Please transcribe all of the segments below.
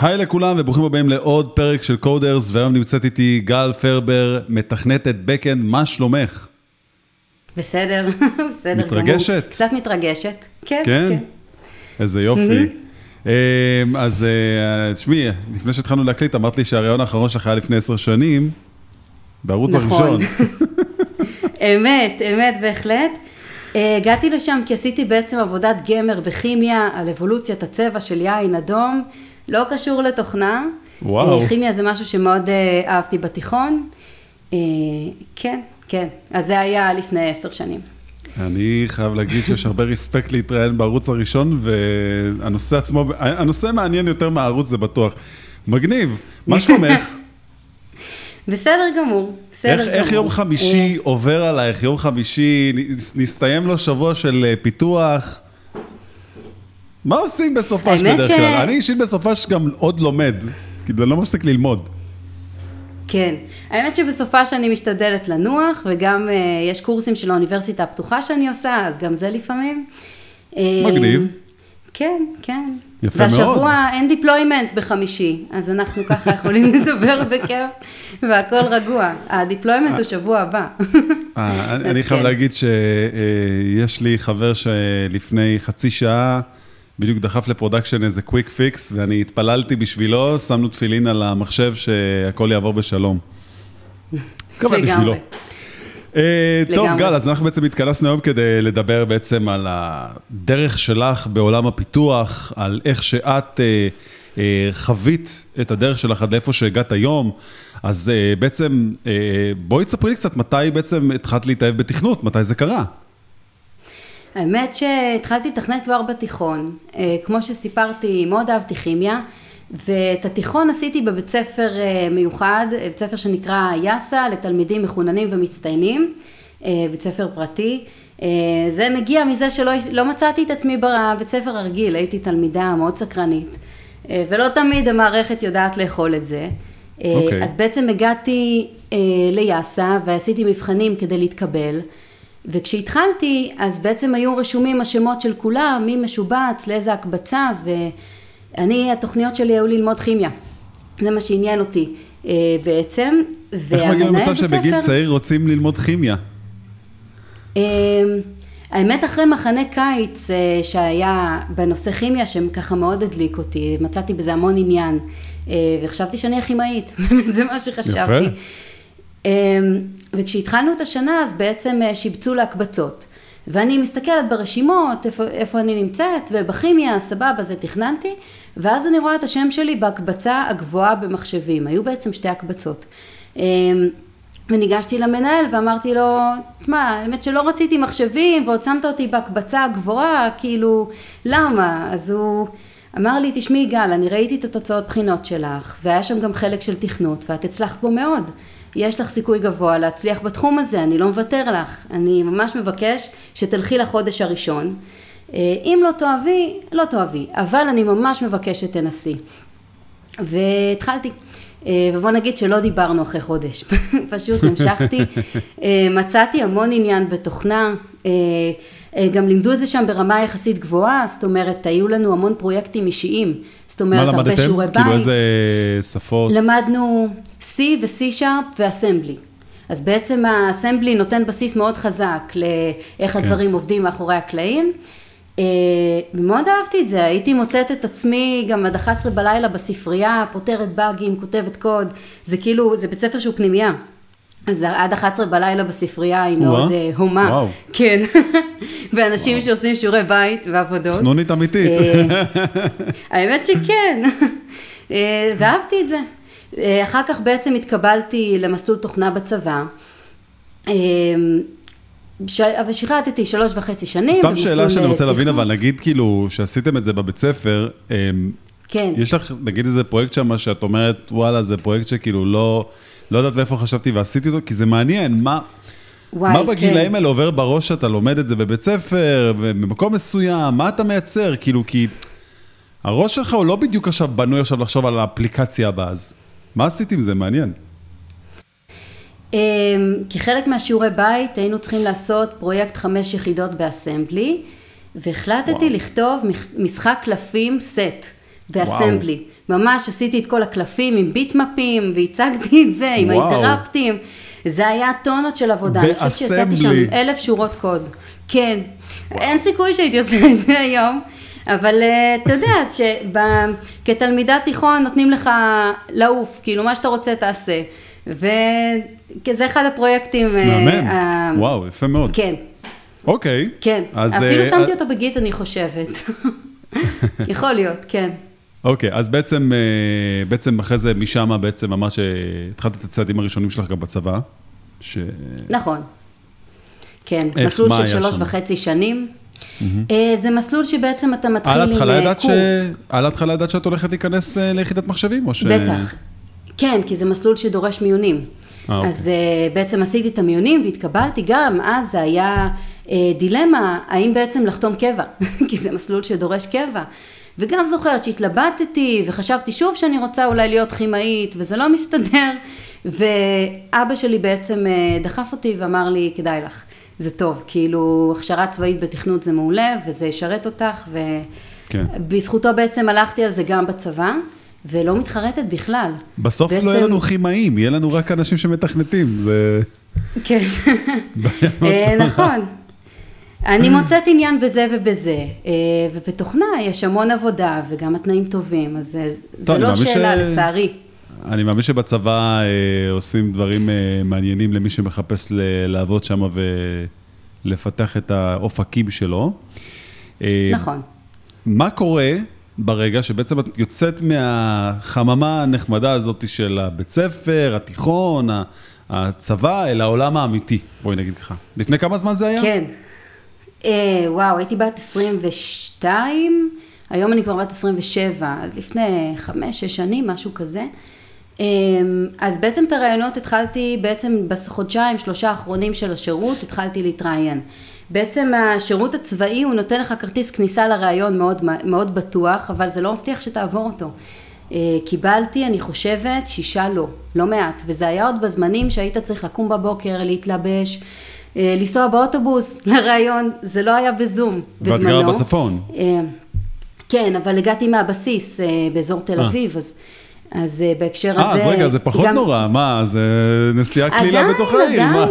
היי לכולם וברוכים הבאים לעוד פרק של קודרס, והיום נמצאת איתי גל פרבר, מתכנתת backend, מה שלומך? בסדר, בסדר מתרגשת? גמור. קצת מתרגשת, כן, כן? כן. איזה יופי. אמ, אז אה, תשמעי, לפני שהתחלנו להקליט, אמרת לי שהרעיון האחרון שלך היה לפני עשר שנים, בערוץ נכון. הראשון. אמת, אמת בהחלט. אה, הגעתי לשם כי עשיתי בעצם עבודת גמר בכימיה על אבולוציית הצבע של יין אדום, לא קשור לתוכנה. וואו. אה, כימיה זה משהו שמאוד אה, אהבתי בתיכון. אה, כן, כן, אז זה היה לפני עשר שנים. אני חייב להגיד שיש הרבה רספקט להתראיין בערוץ הראשון, והנושא עצמו, הנושא מעניין יותר מהערוץ, זה בטוח. מגניב, מה שלומך? בסדר גמור, בסדר איך, גמור. איך יום חמישי עובר עלייך? יום חמישי, נסתיים לו שבוע של פיתוח. מה עושים בסופש האמת בדרך ש- כלל? אני אישית בסופש גם עוד לומד, כאילו אני לא מפסיק ללמוד. כן, האמת שבסופש אני משתדלת לנוח, וגם uh, יש קורסים של האוניברסיטה הפתוחה שאני עושה, אז גם זה לפעמים. אה, מגניב. כן, כן. יפה מאוד. והשבוע אין deployment בחמישי, אז אנחנו ככה יכולים לדבר בכיף, והכל רגוע. ה deployment הוא שבוע הבא. אה, אני חייב כן. להגיד שיש לי חבר שלפני חצי שעה בדיוק דחף ל production איזה quick fix, ואני התפללתי בשבילו, שמנו תפילין על המחשב שהכל יעבור בשלום. מקווה. בשבילו. אה, טוב. גל, אז אנחנו בעצם התכנסנו היום כדי לדבר בעצם על הדרך שלך בעולם הפיתוח, על איך שאת אה, אה, חווית את הדרך שלך עד לאיפה שהגעת היום. אז אה, בעצם, אה, בואי תספרי לי קצת מתי בעצם התחלת להתאהב בתכנות, מתי זה קרה. האמת שהתחלתי לתכנת כבר בתיכון. אה, כמו שסיפרתי, מאוד אהבתי כימיה, ואת התיכון עשיתי בבית ספר אה, מיוחד, אה, בית ספר שנקרא יאסה, לתלמידים מחוננים ומצטיינים, בית ספר פרטי. זה מגיע מזה שלא לא מצאתי את עצמי בבית ספר הרגיל, הייתי תלמידה מאוד סקרנית, ולא תמיד המערכת יודעת לאכול את זה. אה, אוקיי. אז בעצם הגעתי ליאסה ועשיתי מבחנים כדי להתקבל. וכשהתחלתי, אז בעצם היו רשומים השמות של כולם, מי משובץ, לאיזה הקבצה, ואני, התוכניות שלי היו ללמוד כימיה. זה מה שעניין אותי אה, בעצם. איך והמנהל למצב שבגיל ספר- צעיר רוצים ללמוד כימיה? אה, האמת, אחרי מחנה קיץ אה, שהיה בנושא כימיה, שככה מאוד הדליק אותי, מצאתי בזה המון עניין, וחשבתי שאני הכימאית, זה מה שחשבתי. יפה. אמ, וכשהתחלנו את השנה אז בעצם אה, שיבצו להקבצות. ואני מסתכלת ברשימות, איפה, איפה אני נמצאת, ובכימיה, סבבה, זה תכננתי, ואז אני רואה את השם שלי בהקבצה הגבוהה במחשבים, היו בעצם שתי הקבצות. אמ, וניגשתי למנהל ואמרתי לו, מה, האמת שלא רציתי מחשבים, ועוד שמת אותי בהקבצה הגבוהה, כאילו, למה? אז הוא אמר לי, תשמעי גל, אני ראיתי את התוצאות בחינות שלך, והיה שם גם חלק של תכנות, ואת הצלחת בו מאוד. יש לך סיכוי גבוה להצליח בתחום הזה, אני לא מוותר לך. אני ממש מבקש שתלכי לחודש הראשון. אה, אם לא תאהבי, לא תאהבי, אבל אני ממש מבקשת תנסי. והתחלתי. אה, ובוא נגיד שלא דיברנו אחרי חודש, פשוט המשכתי. אה, מצאתי המון עניין בתוכנה, גם לימדו את זה שם ברמה יחסית גבוהה, זאת אומרת, היו לנו המון פרויקטים אישיים, זאת מה אומרת, הרבה שיעורי למדתם? בית. כאילו איזה שפות? למדנו C ו-C-Sharp ואסמבלי. אז בעצם האסמבלי נותן בסיס מאוד חזק לאיך כן. הדברים עובדים מאחורי הקלעים. אה, ומאוד אהבתי את זה, הייתי מוצאת את עצמי גם עד 11 בלילה בספרייה, פותרת באגים, כותבת קוד, זה כאילו, זה בית ספר שהוא פנימייה. אז עד 11 בלילה בספרייה היא. מאוד אה, הומה. וואו. כן. ואנשים שעושים שיעורי בית ועבודות. חנונית אמיתית. אה, האמת שכן, אה, ואהבתי את זה. אחר כך בעצם התקבלתי למסלול תוכנה בצבא. ש- אבל שירתתי שלוש וחצי שנים. סתם שאלה שאני רוצה להבין. אבל נגיד כאילו שעשיתם את זה בבית ספר, כן. יש לך נגיד איזה פרויקט שם שאת אומרת, וואלה, זה פרויקט שכאילו לא, לא יודעת מאיפה חשבתי ועשיתי אותו, כי זה מעניין, מה, וואי, מה כן. בגילאים האלה עובר בראש שאתה לומד את זה בבית ספר, במקום מסוים, מה אתה מייצר, כאילו, כי הראש שלך הוא לא בדיוק עכשיו בנוי עכשיו לחשוב על האפליקציה הבאה, אז מה עשית עם זה? מעניין. אמ, כחלק מהשיעורי בית היינו צריכים לעשות פרויקט חמש יחידות באסמבלי, והחלטתי וואו. לכתוב משחק קלפים סט. ואסמבלי. ממש עשיתי את כל הקלפים עם ביטמפים, והצגתי את זה עם וואו. האינטראפטים. זה היה טונות של עעבודה. אני חושבת שיצאתי שם. אלף שורות קוד. כן. אין סיכוי שהייתי עושה את זה היום. אבל אה, אתה יודע, שכתלמידת תיכון נותנים לך לעוף, כאילו מה שאתה רוצה תעשה. וזה אחד הפרויקטים. אה, מהמם. ה- וואו, יפה מאוד. כן, אוקיי. כן. אז, אפילו אה, שמתי אותו בגיט, אני חושבת. יכול להיות, כן. אוקיי, אז בעצם, אה, בעצם אחרי זה, משם בעצם אמרת שהתחלת את הצעדים הראשונים שלך גם בצבא. ש... נכון. כן, מסלול של שלוש שם? וחצי שנים. אה, זה מסלול שבעצם אתה מתחיל עם אה, ש... קורס. על ההתחלה ידעת שאת הולכת להיכנס ליחידת מחשבים, או ש... בטח. כן, כי זה מסלול שדורש מיונים. אה, אוקיי. אז uh, בעצם עשיתי את המיונים והתקבלתי גם, אז זה היה דילמה, האם בעצם לחתום קבע, כי זה מסלול שדורש קבע. וגם זוכרת שהתלבטתי וחשבתי שוב שאני רוצה אולי להיות כימאית וזה לא מסתדר. ואבא שלי בעצם uh, דחף אותי ואמר לי, כדאי לך, זה טוב, כאילו הכשרה צבאית בתכנות זה מעולה וזה ישרת אותך כן. ובזכותו בעצם הלכתי על זה גם בצבא. ולא מתחרטת בכלל. בסוף לא יהיה לנו כימאים, יהיה לנו רק אנשים שמתכנתים. זה... כן, אה. נכון. אני מוצאת עניין בזה ובזה, אה, ובתוכנה יש המון עבודה וגם התנאים טובים, אז זה- טוב, זה לא שאלה, ש- לצערי. אני מאמין שבצבא אה, עושים דברים אה, מעניינים למי שמחפש ל- לעבוד שם ולפתח את האופקים שלו. אה, נכון. מה קורה ברגע שבעצם את יוצאת מהחממה הנחמדה הזאת של הבית ספר, התיכון, הצבא, אל העולם האמיתי, בואי נגיד ככה. לפני כמה זמן זה היה? כן. אה, וואו, הייתי בת 22, היום אני כבר בת 27, אז לפני חמש, שש שנים, משהו כזה. אה, אז בעצם את הרעיונות התחלתי בעצם בחודשיים, שלושה האחרונים של השירות, התחלתי להתראיין. בעצם השירות הצבאי הוא נותן לך כרטיס כניסה לראיון מאוד, מאוד בטוח, אבל זה לא מבטיח שתעבור אותו. אה, קיבלתי, אני חושבת, שישה לא, לא מעט, וזה היה עוד בזמנים שהיית צריך לקום בבוקר, להתלבש, לנסוע באוטובוס לראיון, זה לא היה בזום ואת בזמנו. גרה בצפון. אה, כן, אבל הגעתי מהבסיס אה, באזור תל אה. אביב, אז, אז אה, בהקשר הזה... אה, אז רגע, זה פחות גם- נורא, מה, זה נסיעה קלילה בתוך העיר, מה?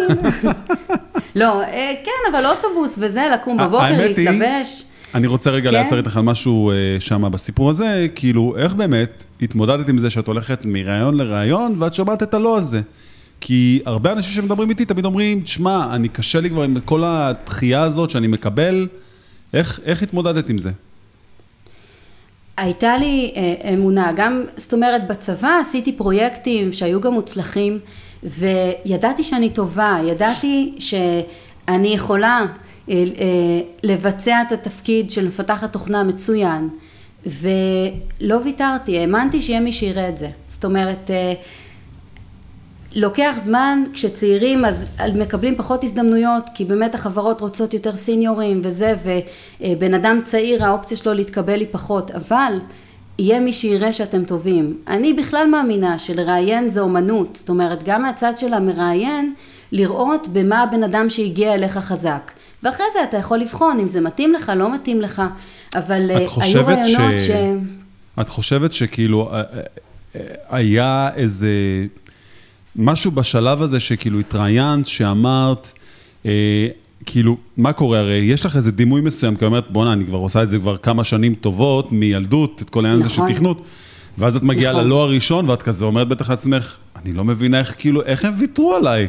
לא, אה, כן, אבל אוטובוס וזה, לקום בבוקר, להתלבש. אני רוצה רגע כן. להצר איתך על משהו שם בסיפור הזה, כאילו, איך באמת התמודדת עם זה שאת הולכת מראיון לראיון ואת שומעת את הלא הזה? כי הרבה אנשים שמדברים איתי תמיד אומרים, תשמע, אני קשה לי כבר עם כל הדחייה הזאת שאני מקבל, איך, איך התמודדת עם זה? הייתה לי אה, אמונה, גם, זאת אומרת, בצבא עשיתי פרויקטים שהיו גם מוצלחים, וידעתי שאני טובה, ידעתי שאני יכולה אה, אה, לבצע את התפקיד של מפתחת תוכנה מצוין, ולא ויתרתי, האמנתי שיהיה מי שיראה את זה. זאת אומרת, לוקח זמן, כשצעירים אז מקבלים פחות הזדמנויות, כי באמת החברות רוצות יותר סיניורים וזה, ובן אדם צעיר האופציה שלו להתקבל היא פחות, אבל יהיה מי שיראה שאתם טובים. אני בכלל מאמינה שלראיין זה אומנות, זאת אומרת גם מהצד של המראיין, לראות במה הבן אדם שהגיע אליך חזק. ואחרי זה אתה יכול לבחון אם זה מתאים לך, לא מתאים לך, אבל אה, היו חושבת ש... רעיונות ש... את חושבת שכאילו אה, אה, היה איזה משהו בשלב הזה שכאילו התראיינת, שאמרת, אה, כאילו, מה קורה? הרי יש לך איזה דימוי מסוים, כי אומרת, בואנה, אני כבר עושה את זה כבר כמה שנים טובות, מילדות, את כל העניין הזה של נכון. תכנות, ואז את מגיעה נכון. ללא הראשון, ואת כזה אומרת בטח לעצמך, אני לא מבינה איך, כאילו, איך הם ויתרו עליי.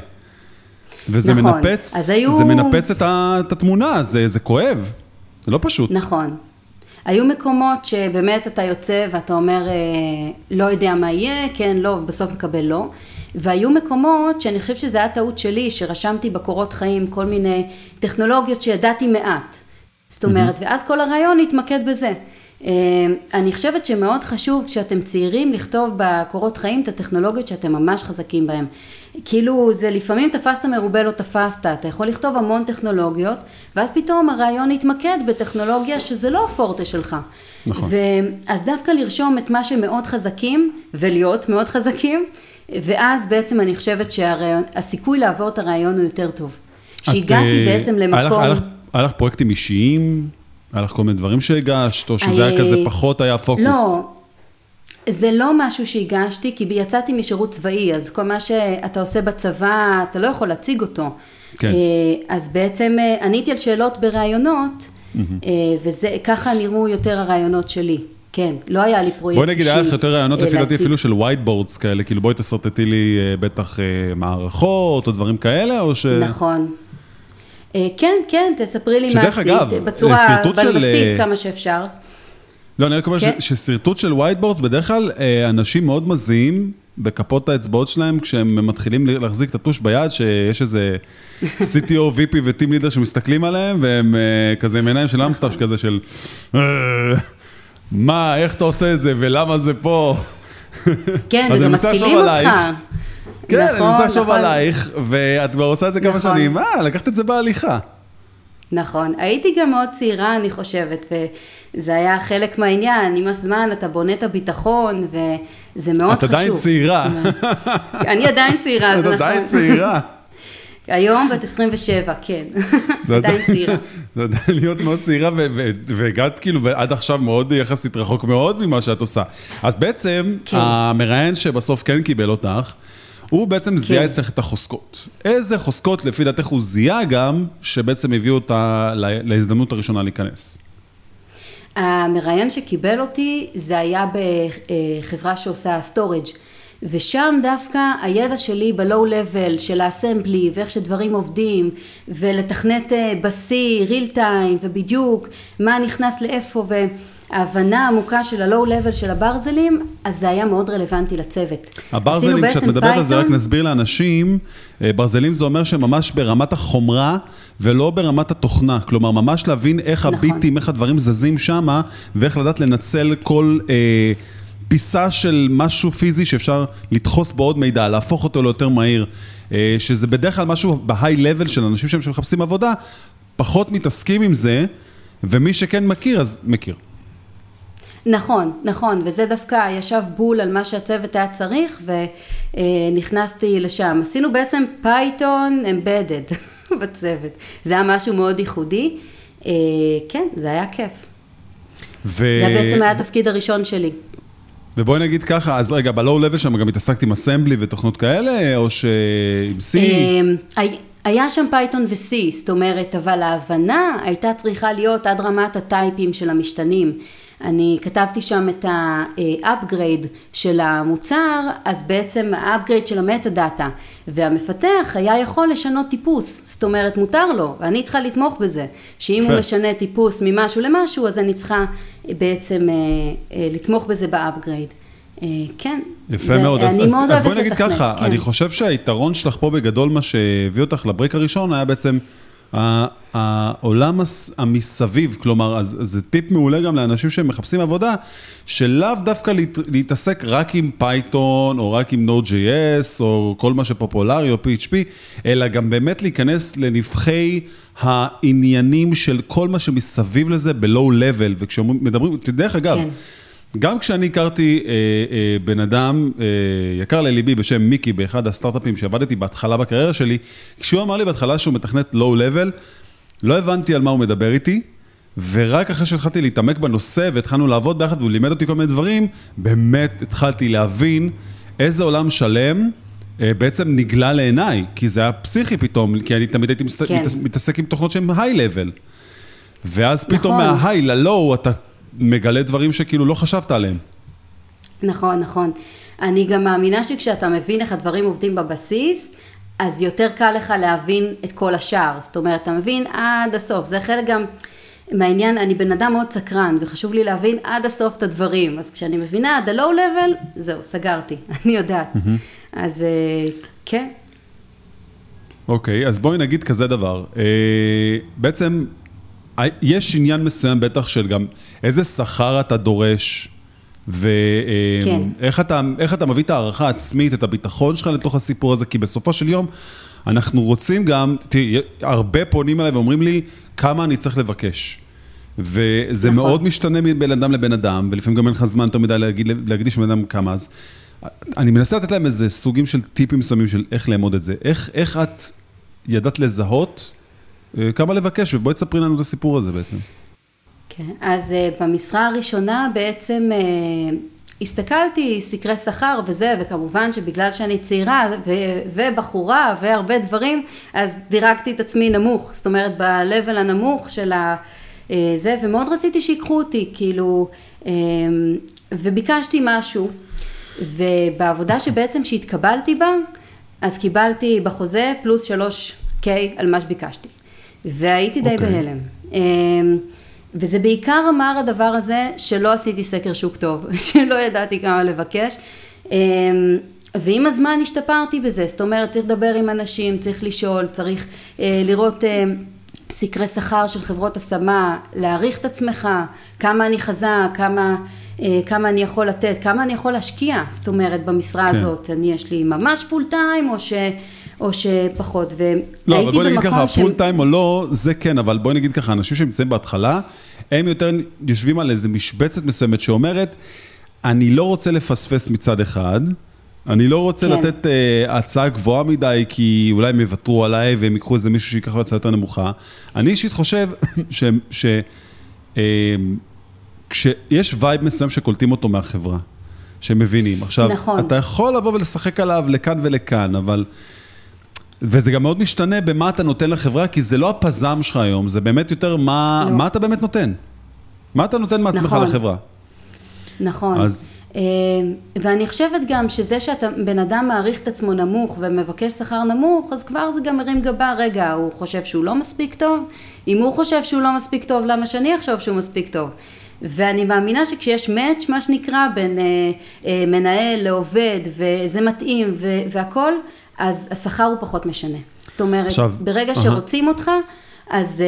וזה נכון. מנפץ, היו- זה מנפץ את, ה, את התמונה, זה, זה כואב, זה לא פשוט. נכון. היו מקומות שבאמת אתה יוצא ואתה אומר, אה, לא יודע מה יהיה, כן, לא, ובסוף מקבל לא. והיו מקומות שאני חושבת שזו הייתה טעות שלי, שרשמתי בקורות חיים כל מיני טכנולוגיות שידעתי מעט. זאת אומרת, ואז כל הרעיון התמקד בזה. אה, אני חושבת שמאוד חשוב כשאתם צעירים לכתוב בקורות חיים את הטכנולוגיות שאתם ממש חזקים בהן. כאילו זה לפעמים תפסת מרובה לא תפסת, אתה יכול לכתוב המון טכנולוגיות, ואז פתאום הרעיון יתמקד בטכנולוגיה שזה לא הפורטה שלך. נכון. אז דווקא לרשום את מה שמאוד חזקים, ולהיות מאוד חזקים, ואז בעצם אני חושבת שהסיכוי לעבור את הרעיון הוא יותר טוב. כשהגעתי את, אה, בעצם למקום... היה לך- פרויקטים אישיים? היה לך כל מיני דברים שהגשת, או שזה היה אה, כזה פחות היה פוקוס? לא, זה לא משהו שהגשתי, כי יצאתי משירות צבאי, אז כל מה שאתה עושה בצבא, אתה לא יכול להציג אותו. כן. אה, אז בעצם עניתי על שאלות בראיונות, וככה נראו יותר הרעיונות שלי. כן, לא היה לי פרויקט בואי נגיד, היה לך יותר רעיונות אה, לפי דעתי להציג. אפילו של whiteboards כאלה, כאילו בואי תשרטטי לי אה, בטח אה, מערכות או דברים כאלה, או ש... נכון. אה, כן, כן, תספרי לי מה עשית, אגב, בצורה שרטוט של, אה, כמה שאפשר. לא, אני רק אומר כן. ששרטוט של whiteboards, בדרך כלל אה, אנשים מאוד מזיעים בכפות האצבעות שלהם, כשהם מתחילים להחזיק את הטוש ביד, שיש איזה CTO, VP ו-Team Leader שמסתכלים עליהם, והם אה, כזה עם עיניים של אמסטאפ כזה של... מה, איך אתה עושה את זה, ולמה זה פה? כן, אני וגם מתקילים עלייך. אותך. כן, אני נכון, מנסה לחשוב נכון. עלייך, ואת כבר עושה את זה כמה נכון. שנים, אה, לקחת את זה בהליכה. נכון, הייתי גם מאוד צעירה, אני חושבת, וזה היה חלק מהעניין, עם הזמן אתה בונה את הביטחון, וזה מאוד את חשוב. עדיין צעירה. אני עדיין צעירה, את זה נכון. עדיין צעירה. היום בת 27, כן. זה עדיין צעירה. זה עדיין להיות מאוד צעירה, והגעת כאילו עד עכשיו מאוד יחסית רחוק מאוד ממה שאת עושה. אז בעצם, כן. המראיין שבסוף כן קיבל אותך, הוא בעצם זיהה כן. אצלך את החוזקות. איזה חוזקות לפי דעתך הוא זיהה גם, שבעצם הביאו אותה לה- להזדמנות הראשונה להיכנס? המראיין שקיבל אותי, זה היה בחברה שעושה storage ושם דווקא הידע שלי ב low level של ה assembly ואיך שדברים עובדים ולתכנת אה, בשיא, real time ובדיוק מה נכנס לאיפה וההבנה העמוקה של ה low level של הברזלים, אז זה היה מאוד רלוונטי לצוות. הברזלים, כשאת מדברת על זה, רק. נסביר לאנשים, אה, ברזלים זה אומר שממש ברמת החומרה ולא ברמת התוכנה. כלומר, ממש להבין איך נכון. הביטים, איך הדברים זזים שמה, ואיך לדעת לנצל כל אה, פיסה של משהו פיזי שאפשר לדחוס בו עוד מידע, להפוך אותו ליותר מהיר. אה, שזה בדרך כלל משהו ב high level של אנשים שהם שמחפשים עבודה, פחות מתעסקים עם זה, ומי שכן מכיר, אז מכיר. נכון, נכון, וזה דווקא ישב בול על מה שהצוות היה צריך ונכנסתי לשם. עשינו בעצם Python embedded בצוות. זה היה משהו מאוד ייחודי. אה, כן, זה היה כיף. ו... זה בעצם היה התפקיד הראשון שלי. ובואי נגיד ככה, אז רגע, ב low level שם גם התעסקת עם assembly ותוכנות כאלה, או שעם C? אמ, הי- היה שם Python ו-C, זאת אומרת, אבל ההבנה הייתה צריכה להיות עד רמת ה type ים של המשתנים. אני כתבתי שם את ה-upgrade של המוצר, אז בעצם ה-upgrade של ה metadata, והמפתח היה יכול לשנות טיפוס, זאת אומרת מותר לו, ואני צריכה לתמוך בזה, שאם. הוא משנה טיפוס ממשהו למשהו, אז אני צריכה אה, בעצם אה, אה, לתמוך בזה ב-upgrade. אה, כן. יפה זה- מאוד, אז, אז, מאוד אז בואי נגיד ככה, כן. אני חושב שהיתרון שלך פה בגדול, מה שהביא אותך ל break הראשון, היה בעצם העולם המסביב, כלומר, אז זה טיפ מעולה גם לאנשים שמחפשים עבודה, שלאו דווקא להת, להתעסק רק עם Python, או רק עם Node.js, או כל מה שפופולרי, או PHP, אלא גם באמת להיכנס לנבחי העניינים של כל מה שמסביב לזה ב-low level, וכשמדברים, דרך אגב, כן. גם כשאני הכרתי אה, אה, בן אדם אה, יקר לליבי בשם מיקי באחד הסטארט-אפים שעבדתי בהתחלה בקריירה שלי, כשהוא אמר לי בהתחלה שהוא מתכנת לואו-לבל, לא הבנתי על מה הוא מדבר איתי, ורק אחרי שהתחלתי להתעמק בנושא והתחלנו לעבוד ביחד והוא לימד אותי כל מיני דברים, באמת התחלתי להבין איזה עולם שלם. אה, בעצם נגלה לעיניי, כי זה היה פסיכי פתאום, כי אני תמיד הייתי כן. מתעס- מתעסק עם תוכנות שהן היי-לבל. ואז פתאום נכון. מההיי ללואו אתה מגלה דברים שכאילו לא חשבת עליהם. נכון, נכון. אני גם מאמינה שכשאתה מבין איך הדברים עובדים בבסיס, אז יותר קל לך להבין את כל השאר. זאת אומרת, אתה מבין עד הסוף. זה חלק גם מהעניין, אני בן אדם מאוד סקרן, וחשוב לי להבין עד הסוף את הדברים. אז כשאני מבינה עד ה-low level, זהו, סגרתי, אני יודעת. אז אה, כן. אוקיי, אז בואי נגיד כזה דבר. אה, בעצם, יש עניין מסוים בטח של גם איזה שכר אתה דורש, כן. ואיך אתה, איך אתה מביא את הערכה העצמית, את הביטחון שלך לתוך הסיפור הזה, כי בסופו של יום, אנחנו רוצים גם, תראי, הרבה פונים אליי ואומרים לי, כמה אני צריך לבקש. וזה נכון. מאוד משתנה מבין אדם לבן אדם, ולפעמים גם אין לך זמן יותר מדי להגיד, להקדיש לבן אדם כמה, אז אני מנסה לתת להם איזה סוגים של טיפים מסוימים של איך לאמוד את זה. איך, איך את ידעת לזהות אה, כמה לבקש, ובואי תספרי לנו את הסיפור הזה בעצם. כן, אז uh, במשרה הראשונה בעצם uh, הסתכלתי, סקרי שכר וזה, וכמובן שבגלל שאני צעירה ו- ובחורה והרבה דברים, אז דירגתי את עצמי נמוך, זאת אומרת ב-level הנמוך של ה... אה, זה, ומאוד רציתי שיקחו אותי, כאילו, אה, וביקשתי משהו, ובעבודה שבעצם שהתקבלתי בה, אז קיבלתי בחוזה פלוס שלוש K על מה שביקשתי, והייתי די okay. אוקיי. בהלם. אה, וזה בעיקר אמר הדבר הזה שלא עשיתי סקר שוק טוב, שלא ידעתי כמה לבקש. ועם הזמן השתפרתי בזה, זאת אומרת צריך לדבר עם אנשים, צריך לשאול, צריך לראות סקרי שכר של חברות השמה, להעריך את עצמך, כמה אני חזק, כמה, אה, כמה אני יכול לתת, כמה אני יכול להשקיע, זאת אומרת, במשרה כן. הזאת, אני יש לי ממש full time או ש... או שפחות, והייתי במקום לא, אבל בואי נגיד ככה, full time או לא, זה כן, אבל בואי נגיד ככה, אנשים שנמצאים בהתחלה, הם יותר יושבים על איזה משבצת מסוימת שאומרת, אני לא רוצה לפספס מצד אחד, אני לא רוצה כן. לתת אה, הצעה גבוהה מדי, כי אולי הם יוותרו עליי והם ייקחו איזה מישהו שיקח לו הצעה יותר נמוכה. אני אישית חושב ש... ש אה, כשיש vibe מסוים שקולטים אותו מהחברה, שהם מבינים. עכשיו, נכון. אתה יכול לבוא ולשחק עליו לכאן ולכאן, אבל... וזה גם מאוד משתנה במה אתה נותן לחברה, כי זה לא הפזם שלך היום, זה באמת יותר מה, לא. מה אתה באמת נותן. מה אתה נותן מעצמך נכון. לחברה. נכון. אז... אה, ואני חושבת גם שזה שאתה בן אדם מעריך את עצמו נמוך ומבקש שכר נמוך, אז כבר זה גם מרים גבה, רגע, הוא חושב שהוא לא מספיק טוב? אם הוא חושב שהוא לא מספיק טוב, למה שאני אחשוב שהוא מספיק טוב? ואני מאמינה שכשיש מאץ', מה שנקרא, בין אה, אה, מנהל לעובד, וזה מתאים והכל, אז השכר הוא פחות משנה. זאת אומרת, עכשיו, ברגע שרוצים uh-huh. אותך, אז...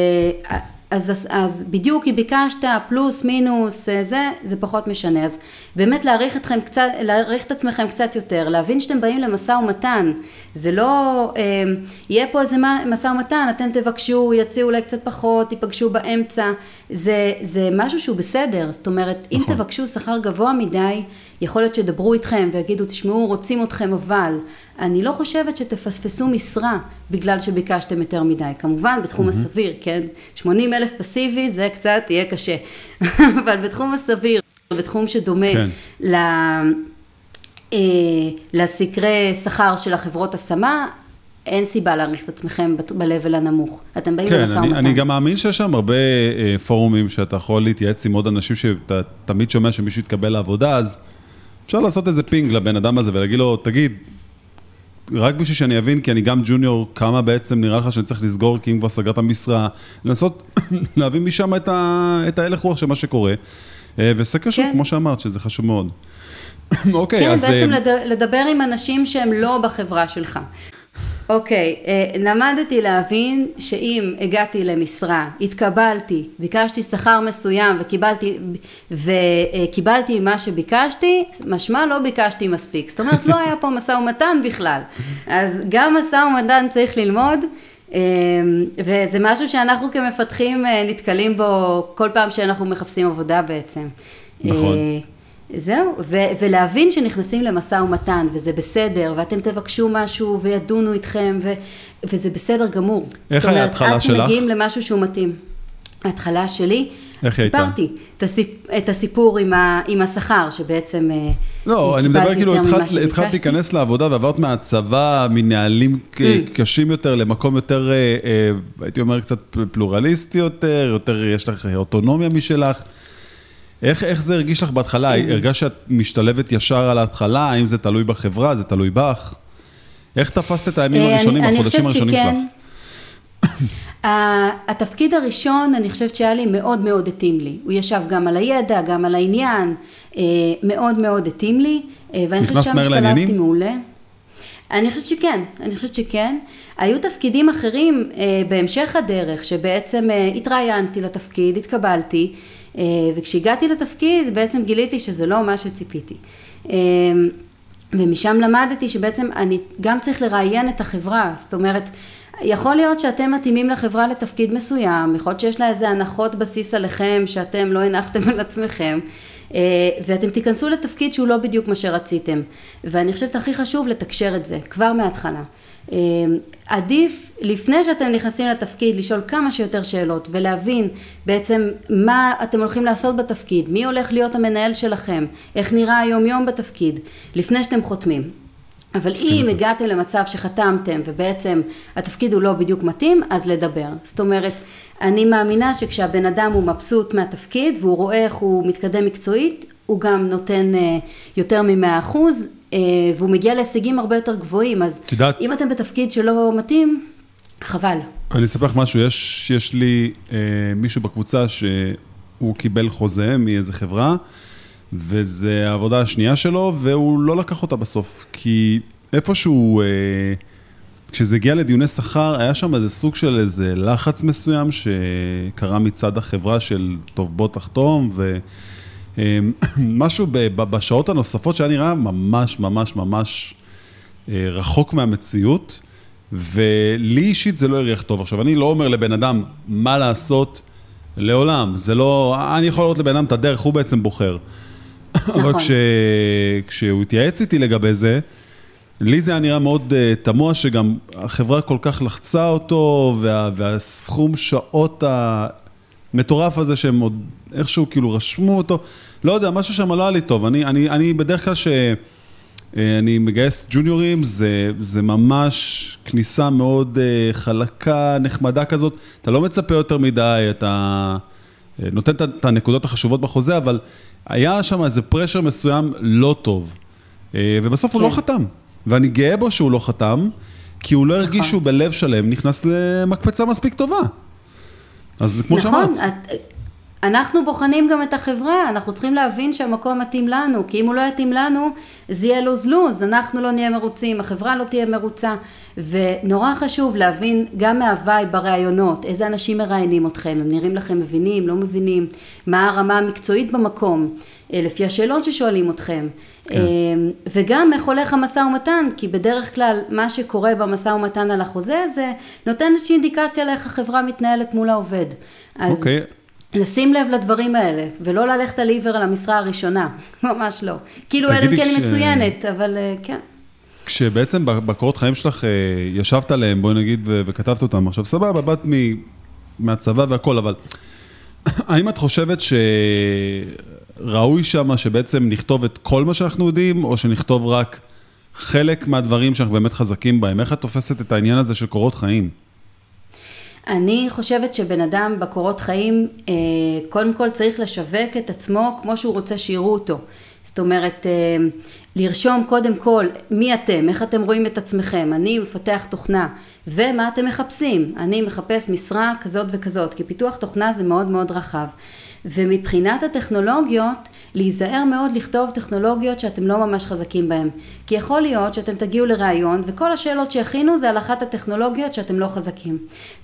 אה, אז, אז, אז בדיוק אם ביקשת פלוס מינוס אה, זה, זה פחות משנה. אז באמת להעריך אתכם קצת, להעריך את עצמכם קצת יותר, להבין שאתם באים למשא ומתן. זה לא, אה, יהיה פה איזה משא ומתן, אתם תבקשו, יציעו אולי קצת פחות, תיפגשו באמצע. זה, זה משהו שהוא בסדר. זאת אומרת, נכון. אם תבקשו שכר גבוה מדי, יכול להיות שידברו איתכם ויגידו, תשמעו, רוצים אתכם, אבל אני לא חושבת שתפספסו משרה בגלל שביקשתם יותר מדי. כמובן, בתחום mm-hmm. הסביר, כן? 80 אלף פסיבי זה קצת יהיה קשה. אבל בתחום הסביר, בתחום שדומה כן. ל... אה, לסקרי שכר של החברות השמה, אין סיבה להעריך את עצמכם ב-level הנמוך. אתם באים כן, למשא ומתן. כן, אני גם מאמין שיש שם הרבה אה, פורומים שאתה יכול להתייעץ עם עוד אנשים שאתה תמיד שומע שמישהו יתקבל לעבודה, אז אפשר לעשות איזה פינג לבן אדם הזה ולהגיד לו, תגיד, רק בשביל שאני אבין, כי אני גם ג'וניור, כמה בעצם נראה לך שאני צריך לסגור, כי אם כבר סגרת משרה, לנסות להבין משם את, ה, את ההלך רוח של מה שקורה. אה, וסקר שוב, כן. כמו שאמרת, שזה חשוב מאוד. אוקיי, כן, אז... כן, בעצם אה, לדבר עם אנשים שהם לא בחברה שלך. אוקיי, okay, אה, למדתי להבין שאם הגעתי למשרה, התקבלתי, ביקשתי שכר מסוים וקיבלתי, וקיבלתי מה שביקשתי, משמע לא ביקשתי מספיק. זאת אומרת, לא היה פה משא ומתן בכלל. אז גם משא ומתן צריך ללמוד, אה, וזה משהו שאנחנו כמפתחים אה, נתקלים בו כל פעם שאנחנו מחפשים עבודה בעצם. נכון. זהו, ו- ולהבין שנכנסים למשא ומתן, וזה בסדר, ואתם תבקשו משהו וידונו איתכם, ו- וזה בסדר גמור. איך היה ההתחלה שלך? זאת אומרת, עד שמגיעים למשהו שהוא מתאים. ההתחלה שלי, איך היא הייתה? סיפרתי את, הסיפ... את הסיפור עם, ה... עם השכר, שבעצם אה, לא, אני מדבר כאילו, התחלת התחל להיכנס לעבודה ועברת מהצבא, מנהלים mm. קשים יותר למקום יותר, אה, אה, הייתי אומר, קצת פלורליסטי יותר, יותר יש לך אוטונומיה משלך. איך, איך זה הרגיש לך בהתחלה? הרגשת שאת משתלבת ישר על ההתחלה? האם זה תלוי בחברה? זה תלוי בך? איך תפסת את הימים אה, הראשונים, החודשים הראשונים שלך? התפקיד הראשון, אני חושבת שהיה לי מאוד מאוד התאים לי. הוא ישב גם על הידע, גם על העניין, אה, מאוד מאוד התאים לי, אה, ואני חושבת שם השתלבתי מעולה. אני חושבת שכן, אני חושבת שכן. היו תפקידים אחרים בהמשך הדרך, שבעצם התראיינתי לתפקיד, התקבלתי. אה, וכשהגעתי לתפקיד בעצם גיליתי שזה לא מה שציפיתי. אה, ומשם למדתי שבעצם אני גם צריך לראיין את החברה, זאת אומרת, יכול להיות שאתם מתאימים לחברה לתפקיד מסוים, יכול להיות שיש לה איזה הנחות בסיס עליכם שאתם לא הנחתם על עצמכם. אה, ואתם תיכנסו לתפקיד שהוא לא בדיוק מה שרציתם. ואני חושבת הכי חשוב לתקשר את זה, כבר מההתחלה. אה, עדיף, לפני שאתם נכנסים לתפקיד, לשאול כמה שיותר שאלות ולהבין בעצם מה אתם הולכים לעשות בתפקיד, מי הולך להיות המנהל שלכם, איך נראה היום יום בתפקיד, לפני שאתם חותמים. אבל אם הגעתם למצב שחתמתם ובעצם התפקיד הוא לא בדיוק מתאים, אז לדבר. זאת אומרת, אני מאמינה שכשהבן אדם הוא מבסוט מהתפקיד והוא רואה איך הוא מתקדם מקצועית, הוא גם נותן אה, יותר ממאה אחוז והוא מגיע להישגים הרבה יותר גבוהים, אז תדעת, אם אתם בתפקיד שלא מתאים, חבל. אני אספר לך משהו, יש, יש לי אה, מישהו בקבוצה שהוא קיבל חוזה מאיזה חברה, וזה העבודה השנייה שלו, והוא לא לקח אותה בסוף, כי איפשהו... אה, כשזה הגיע לדיוני שכר, היה שם איזה סוג של איזה לחץ מסוים שקרה מצד החברה של טוב בוא תחתום, ומשהו בשעות הנוספות שהיה נראה ממש ממש ממש אה, רחוק מהמציאות, ולי אישית זה לא הריח טוב. עכשיו, אני לא אומר לבן אדם מה לעשות לעולם, זה לא, אני יכול לראות לבן אדם את הדרך, הוא בעצם בוחר. נכון. אבל כש, כשהוא התייעץ איתי לגבי זה, לי זה היה נראה מאוד uh, תמוה, שגם החברה כל כך לחצה אותו, וה, והסכום שעות המטורף הזה שהם עוד איכשהו כאילו רשמו אותו, לא יודע, משהו שם לא היה לי טוב. אני, אני, אני בדרך כלל שאני uh, מגייס ג'וניורים, זה, זה ממש כניסה מאוד uh, חלקה, נחמדה כזאת. אתה לא מצפה יותר מדי, אתה uh, נותן את הנקודות החשובות בחוזה, אבל היה שם איזה פרשר מסוים לא טוב. Uh, ובסוף כן. הוא לא כן. חתם. ואני גאה בו שהוא לא חתם, כי הוא לא הרגיש נכון. שהוא בלב שלם נכנס למקפצה מספיק טובה. אז כמו נכון, שאמרת. נכון, אנחנו בוחנים גם את החברה, אנחנו צריכים להבין שהמקום מתאים לנו, כי אם הוא לא יתאים לנו, זה יהיה לוז-לוז, אנחנו לא נהיה מרוצים, החברה לא תהיה מרוצה, ונורא חשוב להבין גם מהוואי בראיונות, איזה אנשים מראיינים אתכם, הם נראים לכם מבינים, לא מבינים, מה הרמה המקצועית במקום, אה, לפי השאלות ששואלים אתכם. כן. אה, וגם איך הולך המשא ומתן, כי בדרך כלל מה שקורה במשא ומתן על החוזה הזה, נותן איזושהי אינדיקציה לאיך החברה מתנהלת מול העובד. אז אוקיי. לשים לב לדברים האלה, ולא ללכת על עיוור על המשרה הראשונה, ממש לא. כאילו אלא כן כש... מצוינת, אבל אה, כן. כשבעצם בקורות חיים שלך ישבת עליהם, בואי נגיד, וכתבת אותם, עכשיו סבבה, באת מהצבא והכל, אבל האם את חושבת ש... ראוי שם שבעצם נכתוב את כל מה שאנחנו יודעים, או שנכתוב רק חלק מהדברים שאנחנו באמת חזקים בהם? איך את תופסת את העניין הזה של קורות חיים? אני חושבת שבן אדם בקורות חיים, אה, קודם כל צריך לשווק את עצמו כמו שהוא רוצה שיראו אותו. זאת אומרת, אה, לרשום קודם כל מי אתם, איך אתם רואים את עצמכם, אני מפתח תוכנה, ומה אתם מחפשים, אני מחפש משרה כזאת וכזאת, כי פיתוח תוכנה זה מאוד מאוד רחב. ומבחינת הטכנולוגיות, להיזהר מאוד לכתוב טכנולוגיות שאתם לא ממש חזקים בהן. כי יכול להיות שאתם תגיעו לראיון וכל השאלות שיכינו זה על אחת הטכנולוגיות שאתם לא חזקים.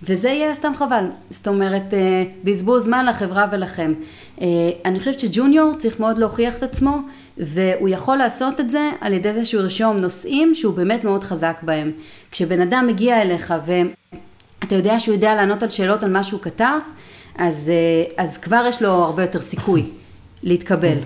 וזה יהיה סתם חבל. זאת אומרת, אה, בזבוז זמן לחברה ולכם. אה, אני חושבת שג'וניור צריך מאוד להוכיח את עצמו, והוא יכול לעשות את זה על ידי זה שהוא ירשום נושאים שהוא באמת מאוד חזק בהם. כשבן אדם מגיע אליך ואתה יודע שהוא יודע לענות על שאלות על מה שהוא כתב, אז, אה, אז כבר יש לו הרבה יותר סיכוי להתקבל.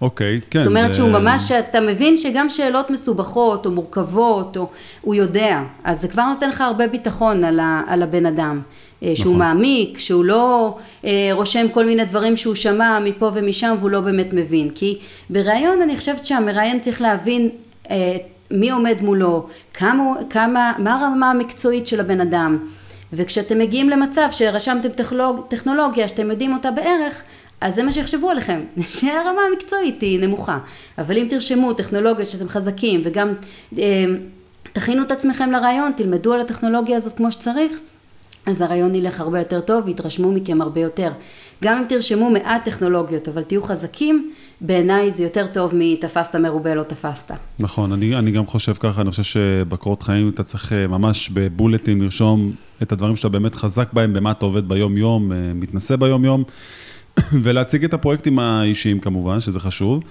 אוקיי, okay, כן. זאת אומרת זה... שהוא ממש, אתה מבין שגם שאלות מסובכות או מורכבות, או, הוא יודע, אז זה כבר נותן לך הרבה ביטחון על, ה, על הבן אדם. אה, נכון. שהוא מעמיק, שהוא לא אה, רושם כל מיני דברים שהוא שמע מפה ומשם והוא לא באמת מבין. כי בריאיון אני חושבת שהמראיין צריך להבין אה, מי עומד מולו, כמה, כמה, מה הרמה המקצועית של הבן אדם. וכשאתם מגיעים למצב שרשמתם טכנולוג, טכנולוגיה שאתם יודעים אותה בערך, אז זה מה שיחשבו עליכם, שהרמה המקצועית היא נמוכה. אבל אם תרשמו טכנולוגיות שאתם חזקים וגם אה, תכינו את עצמכם לרעיון, תלמדו על הטכנולוגיה הזאת כמו שצריך, אז הרעיון ילך הרבה יותר טוב ויתרשמו מכם הרבה יותר. גם אם תרשמו מעט טכנולוגיות, אבל תהיו חזקים, בעיניי זה יותר טוב מתפסת מרובה לא תפסת. נכון, אני, אני גם חושב ככה, אני חושב שבקורות חיים אתה צריך אה, ממש בבולטים לרשום את הדברים שאתה באמת חזק בהם, במה אתה עובד ביום-יום, אה, מתנסה ביום-יום, ולהציג את הפרויקטים האישיים כמובן, שזה חשוב.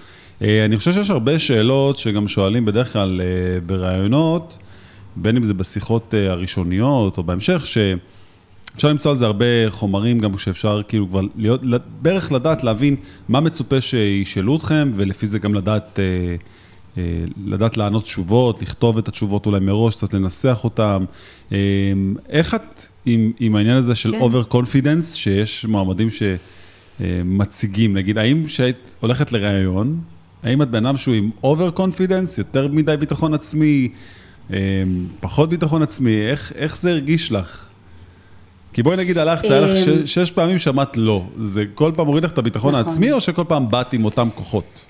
אה, אני חושב שיש הרבה שאלות שגם שואלים בדרך כלל בראיונות, בין אם זה בשיחות הראשוניות או בהמשך, שאפשר למצוא על זה הרבה חומרים, גם שאפשר כאילו כבר להיות, בערך לדעת, להבין מה מצופה שישאלו אתכם, ולפי זה גם לדעת, אה, לדעת לענות תשובות, לכתוב את התשובות אולי מראש, קצת לנסח אותן. איך את עם, עם העניין הזה של כן. over confidence, שיש מועמדים שמציגים, נגיד, האם כשהיית הולכת לראיון, האם את בן אדם שהוא עם over confidence, יותר מדי ביטחון עצמי, פחות ביטחון עצמי, איך, איך זה הרגיש לך? כי בואי נגיד הלכת, היה לך שש, אמ. שש פעמים שמעת לא. זה כל פעם הוריד לך את הביטחון נכון. העצמי, או שכל פעם באת עם אותם כוחות?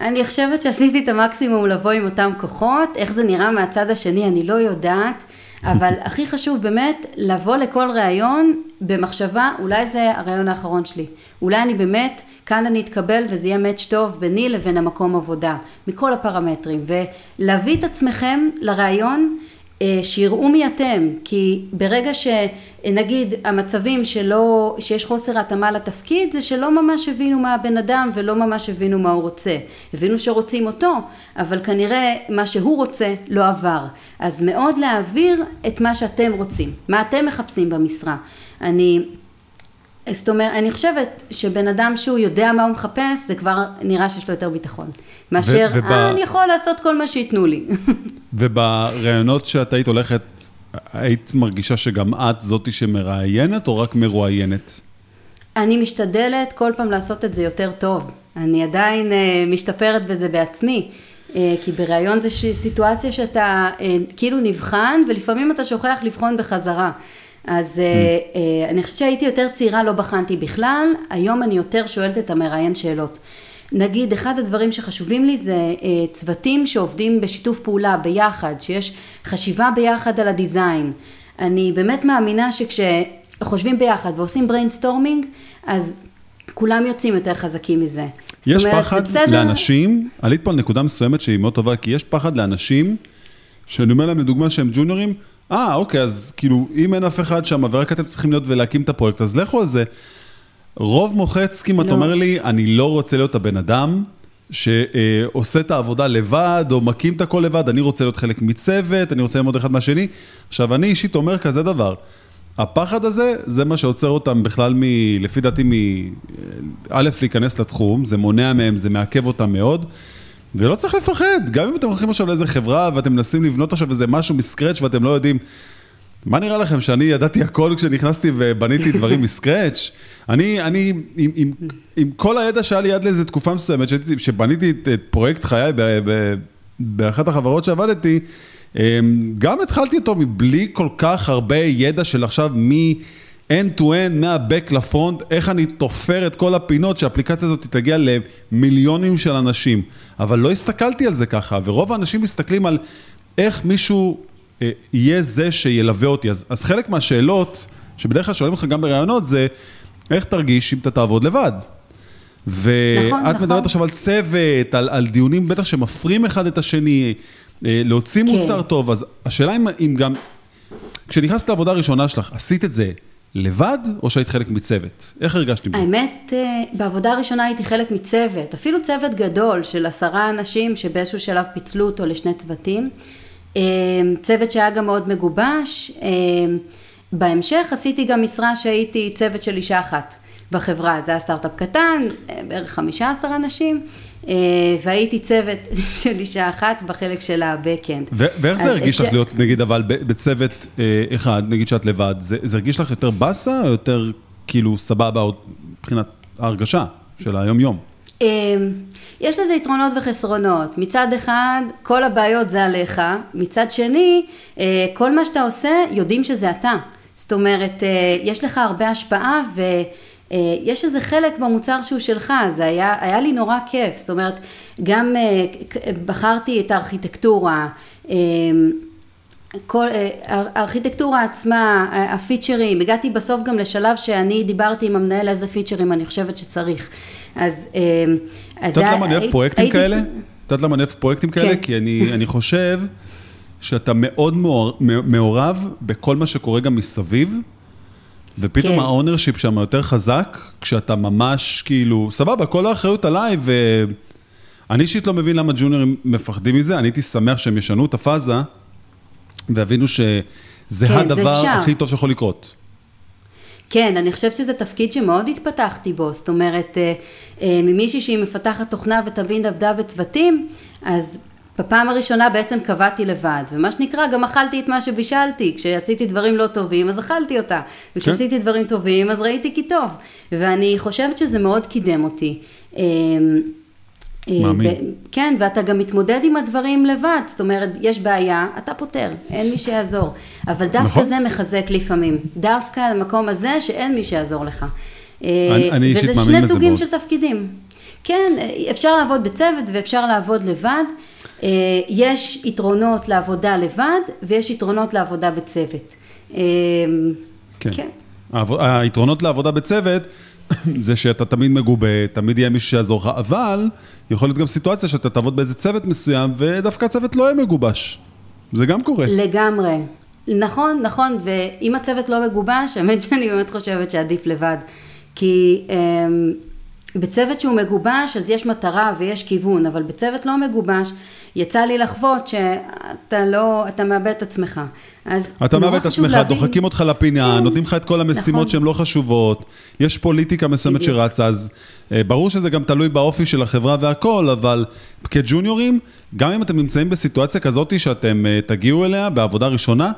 אני חושבת שעשיתי את המקסימום לבוא עם אותם כוחות, איך זה נראה מהצד השני, אני לא יודעת. אבל הכי חשוב באמת לבוא לכל ראיון במחשבה, אולי זה הראיון האחרון שלי. אולי אני באמת, כאן אני אתקבל וזה יהיה מאץ' טוב ביני לבין המקום עבודה, מכל הפרמטרים. ולהביא את עצמכם לראיון שיראו מי אתם, כי ברגע שנגיד המצבים שלא, שיש חוסר התאמה לתפקיד, זה שלא ממש הבינו מה הבן אדם ולא ממש הבינו מה הוא רוצה. הבינו שרוצים אותו, אבל כנראה מה שהוא רוצה לא עבר. אז מאוד להעביר את מה שאתם רוצים, מה אתם מחפשים במשרה. אני זאת אומרת, אני חושבת שבן אדם שהוא יודע מה הוא מחפש, זה כבר נראה שיש לו יותר ביטחון. מאשר, ובא... אה, אני יכול לעשות כל מה שייתנו לי. וברעיונות שאת היית הולכת, היית מרגישה שגם את זאתי שמראיינת, או רק מרואיינת? אני משתדלת כל פעם לעשות את זה יותר טוב. אני עדיין uh, משתפרת בזה בעצמי. Uh, כי בראיון זה סיטואציה שאתה uh, כאילו נבחן, ולפעמים אתה שוכח לבחון בחזרה. אז אמ. אני חושבת שהייתי יותר צעירה, לא בחנתי בכלל, היום אני יותר שואלת את המראיין שאלות. נגיד, אחד הדברים שחשובים לי זה צוותים שעובדים בשיתוף פעולה, ביחד, שיש חשיבה ביחד על ה design. אני באמת מאמינה שכשחושבים ביחד ועושים brainstorming, אז כולם יוצאים יותר חזקים מזה. יש אומרת, פחד לאנשים, עלית פה על נקודה מסוימת שהיא מאוד טובה, כי יש פחד לאנשים, שאני אומר להם לדוגמה שהם ג'וניורים, אה, אוקיי, אז כאילו, אם אין אף אחד שם, ורק אתם צריכים להיות ולהקים את הפרויקט, אז לכו על זה. רוב מוחץ, כמעט לא. אומר לי, אני לא רוצה להיות הבן אדם שעושה את העבודה לבד, או מקים את הכל לבד, אני רוצה להיות חלק מצוות, אני רוצה ללמוד אחד מהשני. עכשיו, אני אישית אומר כזה דבר, הפחד הזה, זה מה שעוצר אותם בכלל, מ, לפי דעתי, מ... א', להיכנס לתחום, זה מונע מהם, זה מעכב אותם מאוד. ולא צריך לפחד, גם אם אתם הולכים עכשיו לאיזה חברה ואתם מנסים לבנות עכשיו איזה משהו מסקרץ' ואתם לא יודעים, מה נראה לכם, שאני ידעתי הכל כשנכנסתי ובניתי דברים מסקרץ'? אני, אני, עם, עם, עם כל הידע שהיה לי עד לאיזה תקופה מסוימת, שבניתי את, את פרויקט חיי ב, ב, באחת החברות שעבדתי, אמ, גם התחלתי אותו מבלי כל כך הרבה ידע של עכשיו מי... end to end, מה-back לפרונט, איך אני תופר את כל הפינות שהאפליקציה הזאת תגיע למיליונים של אנשים. אבל לא הסתכלתי על זה ככה, ורוב האנשים מסתכלים על איך מישהו אה, יהיה זה שילווה אותי. אז, אז חלק מהשאלות, שבדרך כלל שואלים אותך גם בראיונות, זה איך תרגיש אם אתה תעבוד לבד. ואת נכון, מדברת נכון. עכשיו על צוות, על, על דיונים בטח שמפרים אחד את השני, אה, להוציא כן. מוצר טוב, אז השאלה אם, אם גם, כשנכנסת לעבודה הראשונה שלך, עשית את זה לבד, או שהיית חלק מצוות? איך הרגשת עם זה? האמת, אה, בעבודה הראשונה הייתי חלק מצוות, אפילו צוות גדול של עשרה אנשים שבאיזשהו שלב פיצלו אותו לשני צוותים. אה, צוות שהיה גם מאוד מגובש. אה, בהמשך עשיתי גם משרה שהייתי צוות של אישה אחת בחברה, זה היה סטארט-אפ קטן, בערך 15 אנשים. אה, והייתי צוות של אישה אחת בחלק של ה-Backend. ואיך זה הרגיש לך להיות, נגיד, אבל בצוות אה, אחד, נגיד שאת לבד, זה הרגיש לך יותר באסה או יותר כאילו סבבה מבחינת ההרגשה של היום-יום? אה, יש לזה יתרונות וחסרונות. מצד אחד, כל הבעיות זה עליך, מצד שני, כל מה שאתה עושה, יודעים שזה אתה. זאת אומרת, יש לך הרבה השפעה ו... אה, יש איזה חלק במוצר שהוא שלך, זה היה, היה לי נורא כיף, זאת אומרת, גם אה, בחרתי את הארכיטקטורה, אה, כל, הארכיטקטורה עצמה, הפיצ'רים, הגעתי בסוף גם לשלב שאני דיברתי עם המנהל איזה פיצ'רים אני חושבת שצריך. אז... את יודעת למה אני אוהב פרויקטים כאלה? את יודעת למה אני אוהב פרויקטים כאלה? כן. כי אני, אני חושב שאתה מאוד מעורב בכל מה שקורה גם מסביב. ופתאום כן. ה ownership שם יותר חזק, כשאתה ממש כאילו, סבבה, כל האחריות עליי, ואני אישית לא מבין למה ג'וניורים מפחדים מזה, אני הייתי שמח שהם ישנו את הפאזה, והבינו שזה כן, הדבר. הכי טוב שיכול לקרות. כן, אני חושבת שזה תפקיד שמאוד התפתחתי בו, זאת אומרת, אה, אה, ממישהי שהיא מפתחת תוכנה ותמיד עבדה בצוותים, אז בפעם הראשונה בעצם קבעתי לבד, ומה שנקרא, גם אכלתי את מה שבישלתי, כשעשיתי דברים לא טובים, אז אכלתי אותה, וכשעשיתי דברים טובים, אז ראיתי כי טוב, ואני חושבת שזה מאוד קידם אותי. אה, אה, מאמין. כן, ואתה גם מתמודד עם הדברים לבד, זאת אומרת, יש בעיה, אתה פותר, אין מי שיעזור. אבל דווקא נכון. זה מחזק לפעמים, דווקא המקום הזה שאין מי שיעזור לך. אה, אני- אני אישית וזה מאמין שני בזה סוגים מאוד. של תפקידים. כן, אפשר לעבוד בצוות ואפשר לעבוד לבד. אה, יש יתרונות לעבודה לבד ויש יתרונות לעבודה בצוות. אה, כן. כן. היתרונות לעבודה בצוות, זה שאתה תמיד מגובה, תמיד יהיה מישהו שיעזור לך, אבל יכול להיות גם סיטואציה שאתה תעבוד באיזה צוות מסוים, ודווקא הצוות לא יהיה מגובש. זה גם קורה. לגמרי. נכון, נכון, ואם הצוות לא מגובש, האמת שאני באמת חושבת שעדיף לבד. כי אמ, בצוות שהוא מגובש, אז יש מטרה ויש כיוון, אבל בצוות לא מגובש, יצא לי לחוות שאתה לא, אתה מאבד את עצמך. אז אתה מאבד את עצמך, להבין- דוחקים אותך לפינה, כן, נותנים לך את כל המשימות נכון. שהן לא חשובות, יש פוליטיקה מסוימת. שרצה, אז אה, ברור שזה גם תלוי באופי של החברה והכל, אבל כג'וניורים, גם אם אתם נמצאים בסיטואציה כזאת שאתם אה, תגיעו אליה בעבודה ראשונה,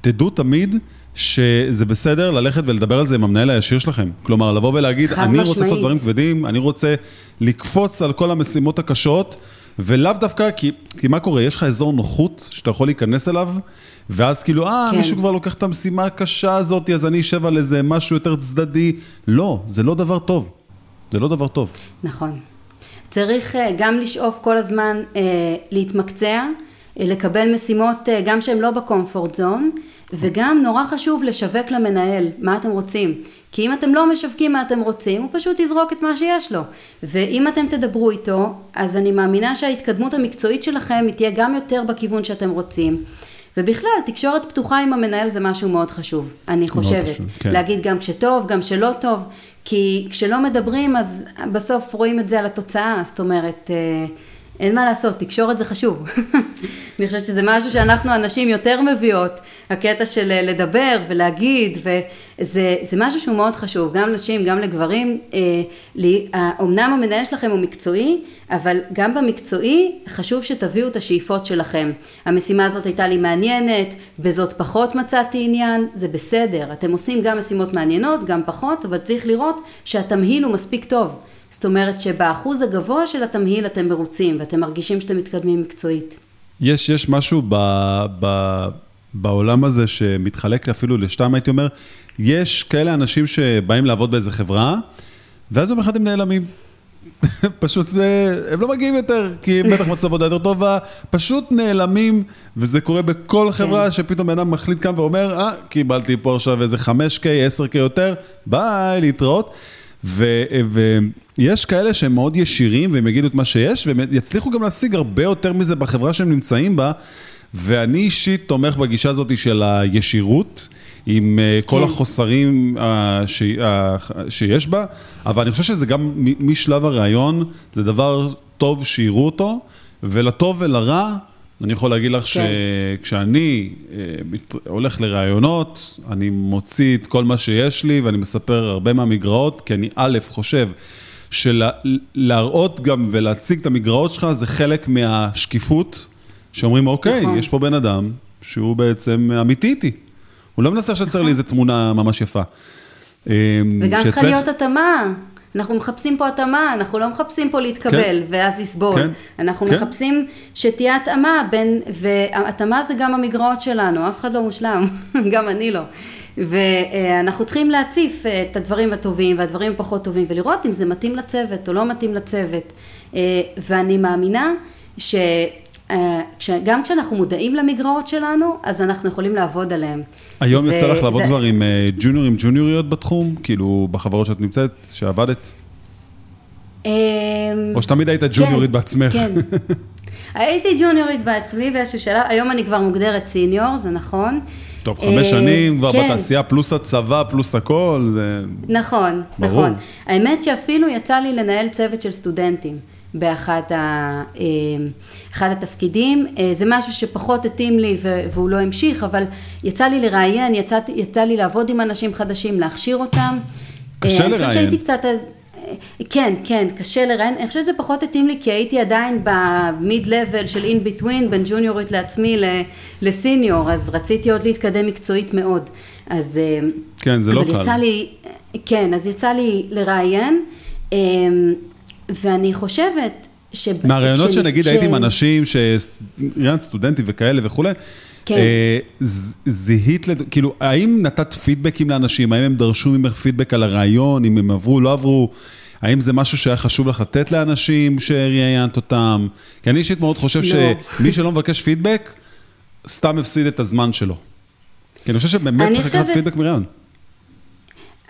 תדעו תמיד שזה בסדר ללכת ולדבר על זה עם המנהל הישיר שלכם. כלומר, לבוא ולהגיד, אני רוצה לעשות משמעית. דברים כבדים, אני רוצה לקפוץ על כל המשימות הקשות, ולאו דווקא, כי, כי מה קורה? יש לך אזור נוחות שאתה יכול להיכנס אליו, ואז כאילו, אה, כן. מישהו כבר לוקח את המשימה הקשה הזאת, אז אני אשב על איזה משהו יותר צדדי. לא, זה לא דבר טוב. זה לא דבר טוב. נכון. צריך אה, גם לשאוף כל הזמן אה, להתמקצע, אה, לקבל משימות אה, גם שהן לא בקומפורט זון, וגם נורא חשוב לשווק למנהל מה אתם רוצים. כי אם אתם לא משווקים מה אתם רוצים, הוא פשוט יזרוק את מה שיש לו. ואם אתם תדברו איתו, אז אני מאמינה שההתקדמות המקצועית שלכם היא תהיה גם יותר בכיוון שאתם רוצים. ובכלל, תקשורת פתוחה עם המנהל זה משהו מאוד חשוב, אני חושבת. חשוב, כן. להגיד גם כשטוב, גם כשלא טוב, כי כשלא מדברים אז בסוף רואים את זה על התוצאה, זאת אומרת, אה, אין מה לעשות, תקשורת זה חשוב. אני חושבת שזה משהו שאנחנו הנשים יותר מביאות, הקטע של אה, לדבר ולהגיד, וזה זה משהו שהוא מאוד חשוב, גם נשים, גם לגברים. אה, אמנם המנהל שלכם הוא מקצועי, אבל גם במקצועי חשוב שתביאו את השאיפות שלכם. המשימה הזאת הייתה לי מעניינת, בזאת פחות מצאתי עניין, זה בסדר. אתם עושים גם משימות מעניינות, גם פחות, אבל צריך לראות שהתמהיל הוא מספיק טוב. זאת אומרת שבאחוז הגבוה של התמהיל אתם מרוצים ואתם מרגישים שאתם מתקדמים מקצועית. יש, יש משהו ב, ב, בעולם הזה שמתחלק אפילו לשתיים, הייתי אומר, יש כאלה אנשים שבאים לעבוד באיזה חברה, ואז יום אחד הם נעלמים. פשוט זה, הם לא מגיעים יותר, כי הם בטח מצאו עבודה יותר טובה, פשוט נעלמים, וזה קורה בכל חברה, שפתאום בן אדם מחליט כאן ואומר, אה, קיבלתי פה עכשיו איזה 5K, 10K יותר, ביי, להתראות. ו- ויש כאלה שהם מאוד ישירים והם יגידו את מה שיש, והם יצליחו גם להשיג הרבה יותר מזה בחברה שהם נמצאים בה, ואני אישית תומך בגישה הזאת של הישירות, עם אה, כל כן. החוסרים אה, ש- אה, שיש בה, אבל אני חושב שזה גם משלב הראיון, זה דבר טוב שיראו אותו, ולטוב ולרע, אני יכול להגיד לך כן. שכשאני אה, הולך לראיונות, אני מוציא את כל מה שיש לי ואני מספר הרבה מהמגרעות, כי אני א', חושב שלהראות גם ולהציג את המגרעות שלך זה חלק מהשקיפות, שאומרים, אוקיי, נכון. יש פה בן אדם שהוא בעצם אמיתי איתי. הוא לא מנסה שייצר לי איזה תמונה ממש יפה. אה, וגם צריכה שאצלך- להיות התאמה. אנחנו מחפשים פה התאמה, אנחנו לא מחפשים פה להתקבל כן. ואז לסבול. כן. אנחנו כן. מחפשים שתהיה התאמה בין, והתאמה זה גם המגרעות שלנו, אף אחד לא מושלם, גם אני לא. ואנחנו צריכים להציף אה, את הדברים הטובים והדברים הפחות טובים ולראות אם זה מתאים לצוות או לא מתאים לצוות. אה, ואני מאמינה ש... אה, גם כשאנחנו מודעים למגרעות שלנו, אז אנחנו יכולים לעבוד עליהן. היום יצא לך לעבוד כבר עם אה, ג'וניורים, ג'וניוריות בתחום? כאילו, בחברות שאת נמצאת, שעבדת? אמ, או שתמיד היית ג'וניורית בעצמך? כן. הייתי ג'וניורית בעצמי באיזשהו שלב, היום אני כבר מוגדרת סיניור, זה נכון. טוב, אה, חמש שנים כבר כן. בתעשייה, פלוס הצבא, פלוס הכל. נכון. נכון. האמת שאפילו יצא לי לנהל צוות של סטודנטים. באחד ה, אה, אחד התפקידים. אה, זה משהו שפחות התאים לי והוא לא המשיך, אבל יצא לי לראיין, יצא, יצא לי לעבוד עם אנשים חדשים, להכשיר אותם. קשה לראיין. אני חושבת שהייתי קצת... כן, כן, קשה לראיין. אני חושבת שזה פחות התאים לי, כי הייתי עדיין במיד לבל של אין ביטווין, בין ג'וניורית לעצמי לסיניור, אז רציתי עוד להתקדם מקצועית מאוד. אז... כן, זה לא קל. לי, כן, אז יצא לי לראיין, אמ, ואני חושבת ש... מהרעיונות שנגיד הייתי עם אנשים, ראיינת סטודנטים וכאלה וכולי, כן. אה, זיהית, כאילו, האם נתת פידבקים לאנשים? האם הם דרשו ממך פידבק על הרעיון, אם הם עברו, לא עברו? האם זה משהו שהיה חשוב לך לתת לאנשים שראיינת אותם? כי אני אישית מאוד חושב לא. שמי שלא מבקש פידבק, סתם הפסיד את הזמן שלו. כי אני חושב שבאמת צריך לקחת פידבק מראיון.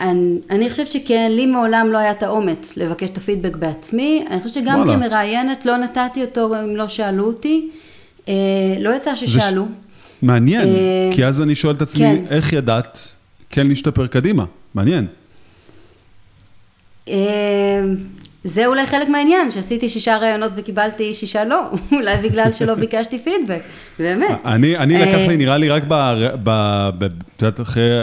אני, אני חושבת שכן, לי מעולם לא היה את האומץ לבקש את הפידבק בעצמי. אני חושבת שגם וואלה. כמראיינת לא נתתי אותו אם לא שאלו אותי. אה, לא יצא ששאלו. ש... מעניין, אה, כי אז אני שואל את עצמי, כן. איך ידעת כן להשתפר קדימה? מעניין. אה, זה אולי חלק מהעניין, שעשיתי שישה ראיונות וקיבלתי שישה לא, אולי בגלל שלא ביקשתי פידבק, באמת. אני, אני לקח לי, נראה לי רק ב... את יודעת, אחרי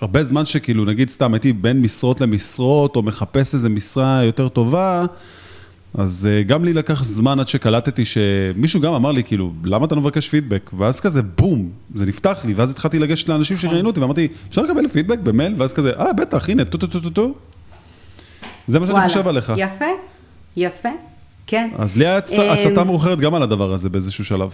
הרבה זמן שכאילו, נגיד סתם הייתי בין משרות למשרות, או מחפש איזה משרה יותר טובה, אז אה, גם לי לקח זמן עד שקלטתי שמישהו גם אמר לי, כאילו, למה אתה לא מבקש פידבק? ואז כזה, בום, זה נפתח לי, ואז התחלתי לגשת לאנשים נכון. שראיינו אותי, ואמרתי, אפשר לקבל פידבק במייל? ואז כזה, אה, בטח, הנה, טו טו טו טו טו. זה מה שאני חושב עליך. יפה, יפה, כן. אז לי היה הצתה אמ, מאוחרת גם על הדבר הזה באיזשהו שלב.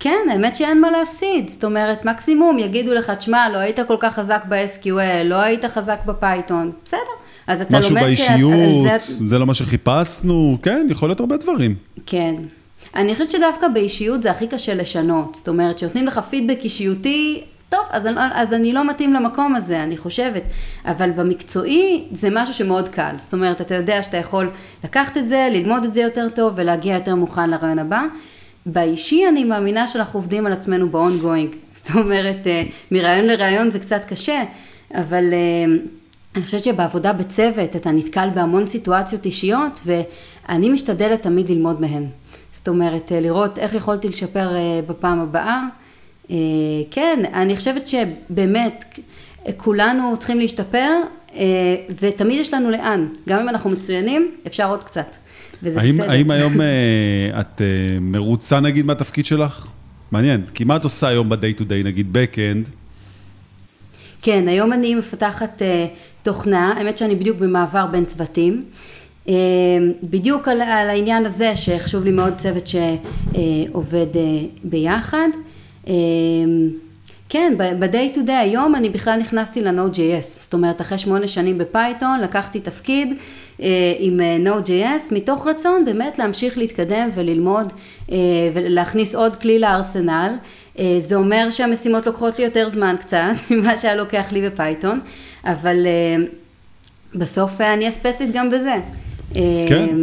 כן, האמת שאין מה להפסיד, זאת אומרת, מקסימום יגידו לך, תשמע, לא היית כל כך חזק ב-SQL, לא היית חזק ב Python, בסדר. אז אתה משהו לומד משהו באישיות, שאת, זה... זה לא מה שחיפשנו, כן, יכול להיות הרבה דברים. כן. אני חושבת שדווקא באישיות זה הכי קשה לשנות, זאת אומרת, שנותנים לך פידבק אישיותי, טוב, אז, אז אני לא מתאים למקום הזה, אני חושבת. אבל במקצועי זה משהו שמאוד קל. זאת אומרת, אתה יודע שאתה יכול לקחת את זה, ללמוד את זה יותר טוב ולהגיע יותר מוכן לרעיון הבא. באישי אני מאמינה שאנחנו עובדים על עצמנו ב-ongoing. זאת אומרת, אה, מרעיון לרעיון זה קצת קשה, אבל אה, אני חושבת שבעבודה בצוות אתה נתקל בהמון סיטואציות אישיות ואני משתדלת תמיד ללמוד מהן. זאת אומרת, אה, לראות איך יכולתי לשפר בפעם הבאה. כן, אני חושבת שבאמת כולנו צריכים להשתפר ותמיד יש לנו לאן. גם אם אנחנו מצוינים, אפשר עוד קצת. וזה האם, בסדר. האם היום uh, את uh, מרוצה נגיד מהתפקיד שלך? מעניין, כי מה את עושה היום ב-day to day, נגיד back-end? כן, היום אני מפתחת uh, תוכנה, האמת שאני בדיוק במעבר בין צוותים. Uh, בדיוק על, על העניין הזה שחשוב לי מאוד צוות שעובד uh, ביחד. Uh, כן, ב-day to day היום אני בכלל נכנסתי ל-Node.js, זאת אומרת אחרי שמונה שנים בפייתון לקחתי תפקיד אה, עם אה, Node.js, מתוך רצון באמת להמשיך להתקדם וללמוד אה, ולהכניס עוד כלי לארסנל. זה אומר שהמשימות לוקחות לי יותר זמן קצת ממה שהיה לוקח לי בפייתון, אבל בסוף אני אספצית גם בזה. כן.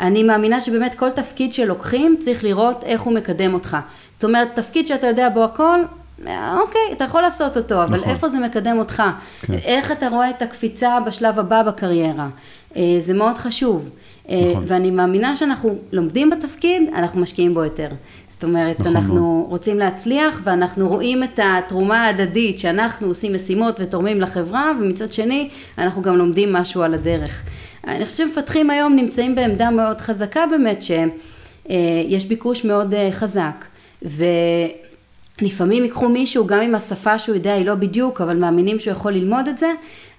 אני מאמינה שבאמת כל תפקיד שלוקחים צריך לראות איך הוא מקדם אותך. זאת אומרת, תפקיד שאתה יודע בו הכל, אוקיי, אתה יכול לעשות אותו, אבל נכון. איפה זה מקדם אותך? כן. איך אתה רואה את הקפיצה בשלב הבא בקריירה? אה, זה מאוד חשוב. אה, נכון. ואני מאמינה שאנחנו לומדים בתפקיד, אנחנו משקיעים בו יותר. זאת אומרת, נכון אנחנו מאוד. רוצים להצליח, ואנחנו רואים את התרומה ההדדית שאנחנו עושים משימות ותורמים לחברה, ומצד שני, אנחנו גם לומדים משהו על הדרך. אני חושבת שמפתחים היום נמצאים בעמדה מאוד חזקה באמת, שיש אה, ביקוש מאוד חזק. ו... לפעמים ייקחו מישהו, גם אם השפה שהוא יודע היא לא בדיוק, אבל מאמינים שהוא יכול ללמוד את זה,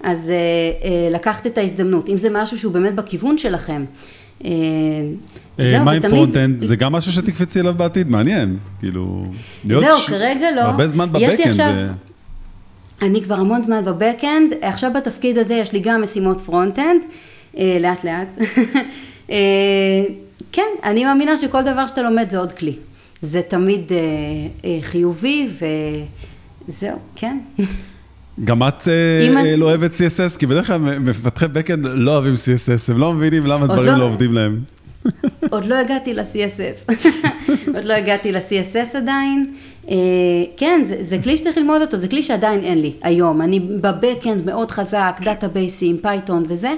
אז אה, אה, לקחת את ההזדמנות. אם זה משהו שהוא באמת בכיוון שלכם. אה, אה מה עם front-end? זה גם משהו שתקפצי אליו בעתיד, מעניין. כאילו, זהו, ש... כרגע לא. הרבה זמן ב backend. עכשיו... ו... אני כבר המון זמן ב backend, עכשיו בתפקיד הזה יש לי גם משימות front-end, אה, לאט לאט. אה, כן, אני מאמינה שכל דבר שאתה לומד זה עוד כלי. זה תמיד אה, אה, חיובי וזהו, כן. גם את אה, לא אוהבת CSS, כי בדרך כלל מפתחי backend לא אוהבים CSS, הם לא מבינים למה דברים לא, לא עובדים להם. עוד לא הגעתי ל-CSS, עוד לא הגעתי ל-CSS עדיין. אה, כן, זה, זה כלי שצריך ללמוד אותו, זה כלי שעדיין אין לי היום. אני ב backend מאוד חזק, דאטאבייסים, Python וזה,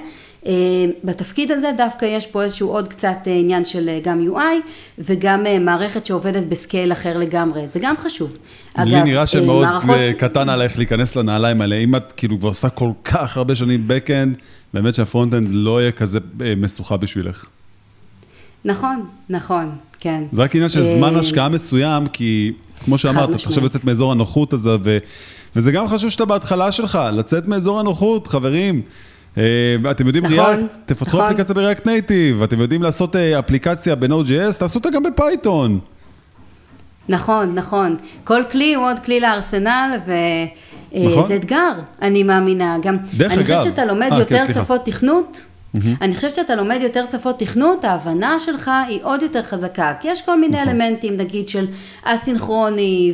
בתפקיד הזה דווקא יש פה איזשהו עוד קצת אה, עניין של אה, גם UI וגם מערכת שעובדת ב scale אחר לגמרי, זה גם חשוב. לי אגב, נראה שמאוד מערכות... קטן עלייך להיכנס לנעליים האלה, אם את כאילו כבר עושה כל כך הרבה שנים backend, באמת שה front-end לא יהיה כזה משוכה בשבילך. נכון, נכון, כן. זה רק עניין של זמן השקעה מסוים, כי כמו שאמרת, את עכשיו יוצאת מאזור הנוחות הזה, ו... וזה גם חשוב שאתה בהתחלה שלך, לצאת מאזור הנוחות, חברים. אה, אתם יודעים נכון, React, תפתחו נכון. אפליקציה ב React Native, אתם יודעים לעשות אה, אפליקציה ב-Node.js, תעשו אותה גם ב Python. נכון, נכון. כל כלי הוא עוד כלי לארסנל, וזה אה, נכון. אתגר, אני מאמינה. גם, דרך אני אגב, אני חושבת שאתה לומד 아, יותר כן, שפות תכנות. Mm-hmm. אני חושבת שאתה לומד יותר שפות תכנות, ההבנה שלך היא עוד יותר חזקה, כי יש כל מיני נכון. אלמנטים, נגיד של אסינכרוני,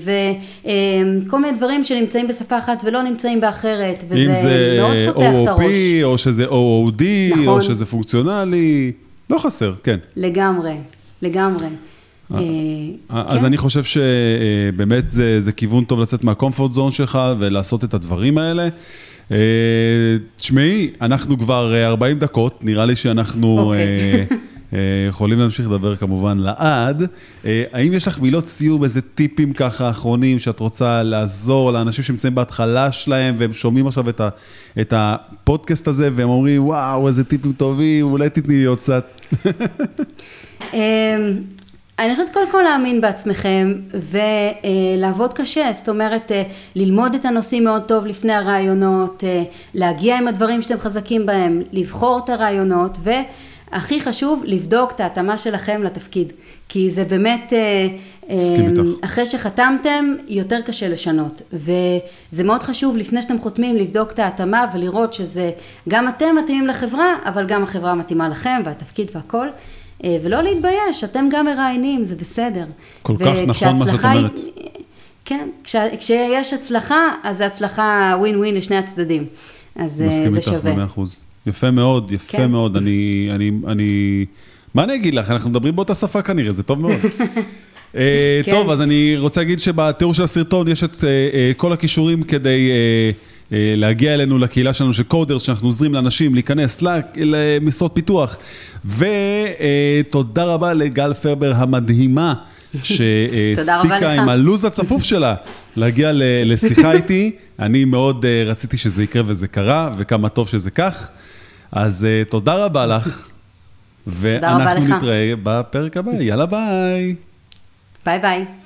וכל מיני דברים שנמצאים בשפה אחת ולא נמצאים באחרת, וזה מאוד פותח את הראש. אם זה OOP, או שזה OOD, נכון. או שזה פונקציונלי, לא חסר, כן. לגמרי, לגמרי. אה, אה, אז כן. אני חושב שבאמת זה, זה כיוון טוב לצאת מהקומפורט זון שלך ולעשות את הדברים האלה. אה, תשמעי, אנחנו כבר 40 דקות, נראה לי שאנחנו... אוקיי. יכולים להמשיך לדבר כמובן לעד. האם יש לך מילות סיום, איזה טיפים ככה אחרונים שאת רוצה לעזור לאנשים שנמצאים בהתחלה שלהם והם שומעים עכשיו את, ה, את הפודקאסט הזה והם אומרים, וואו, איזה טיפים טובים, אולי תתני לי עוד קצת. אמ, אני חושבת קודם כל להאמין בעצמכם ולעבוד קשה, זאת אומרת אה, ללמוד את הנושאים מאוד טוב לפני הרעיונות, אה, להגיע עם הדברים שאתם חזקים בהם, לבחור את הרעיונות והכי חשוב לבדוק את ההתאמה שלכם לתפקיד, כי זה באמת, אה, אחרי שחתמתם יותר קשה לשנות. וזה מאוד חשוב לפני שאתם חותמים לבדוק את ההתאמה ולראות שזה גם אתם מתאימים לחברה אבל גם החברה מתאימה לכם והתפקיד והכל ולא להתבייש, אתם גם מראיינים, זה בסדר. כל כך נכון מה שאת אומרת. כן, כש, כשיש הצלחה, אז זה הצלחה ווין ווין לשני הצדדים. אז אה, זה שווה. מסכים איתך במאה אחוז. יפה מאוד, יפה כן. מאוד. אני, אני, אני, מה אני אגיד לך? אנחנו מדברים באותה שפה כנראה, זה טוב מאוד. אה, כן. טוב, אז אני רוצה להגיד שבתיאור של הסרטון יש את כל הכישורים כדי... אה, להגיע אלינו לקהילה שלנו של קודרס, שאנחנו עוזרים לאנשים להיכנס למשרות פיתוח. ותודה רבה לגל פרבר המדהימה. שהספיקה עם הלו"ז הצפוף שלה להגיע לשיחה איתי. אני מאוד אה, רציתי שזה יקרה וזה קרה, וכמה טוב שזה כך. אז אה, תודה רבה לך. ואנחנו נתראה בפרק הבא. יאללה ביי. ביי ביי.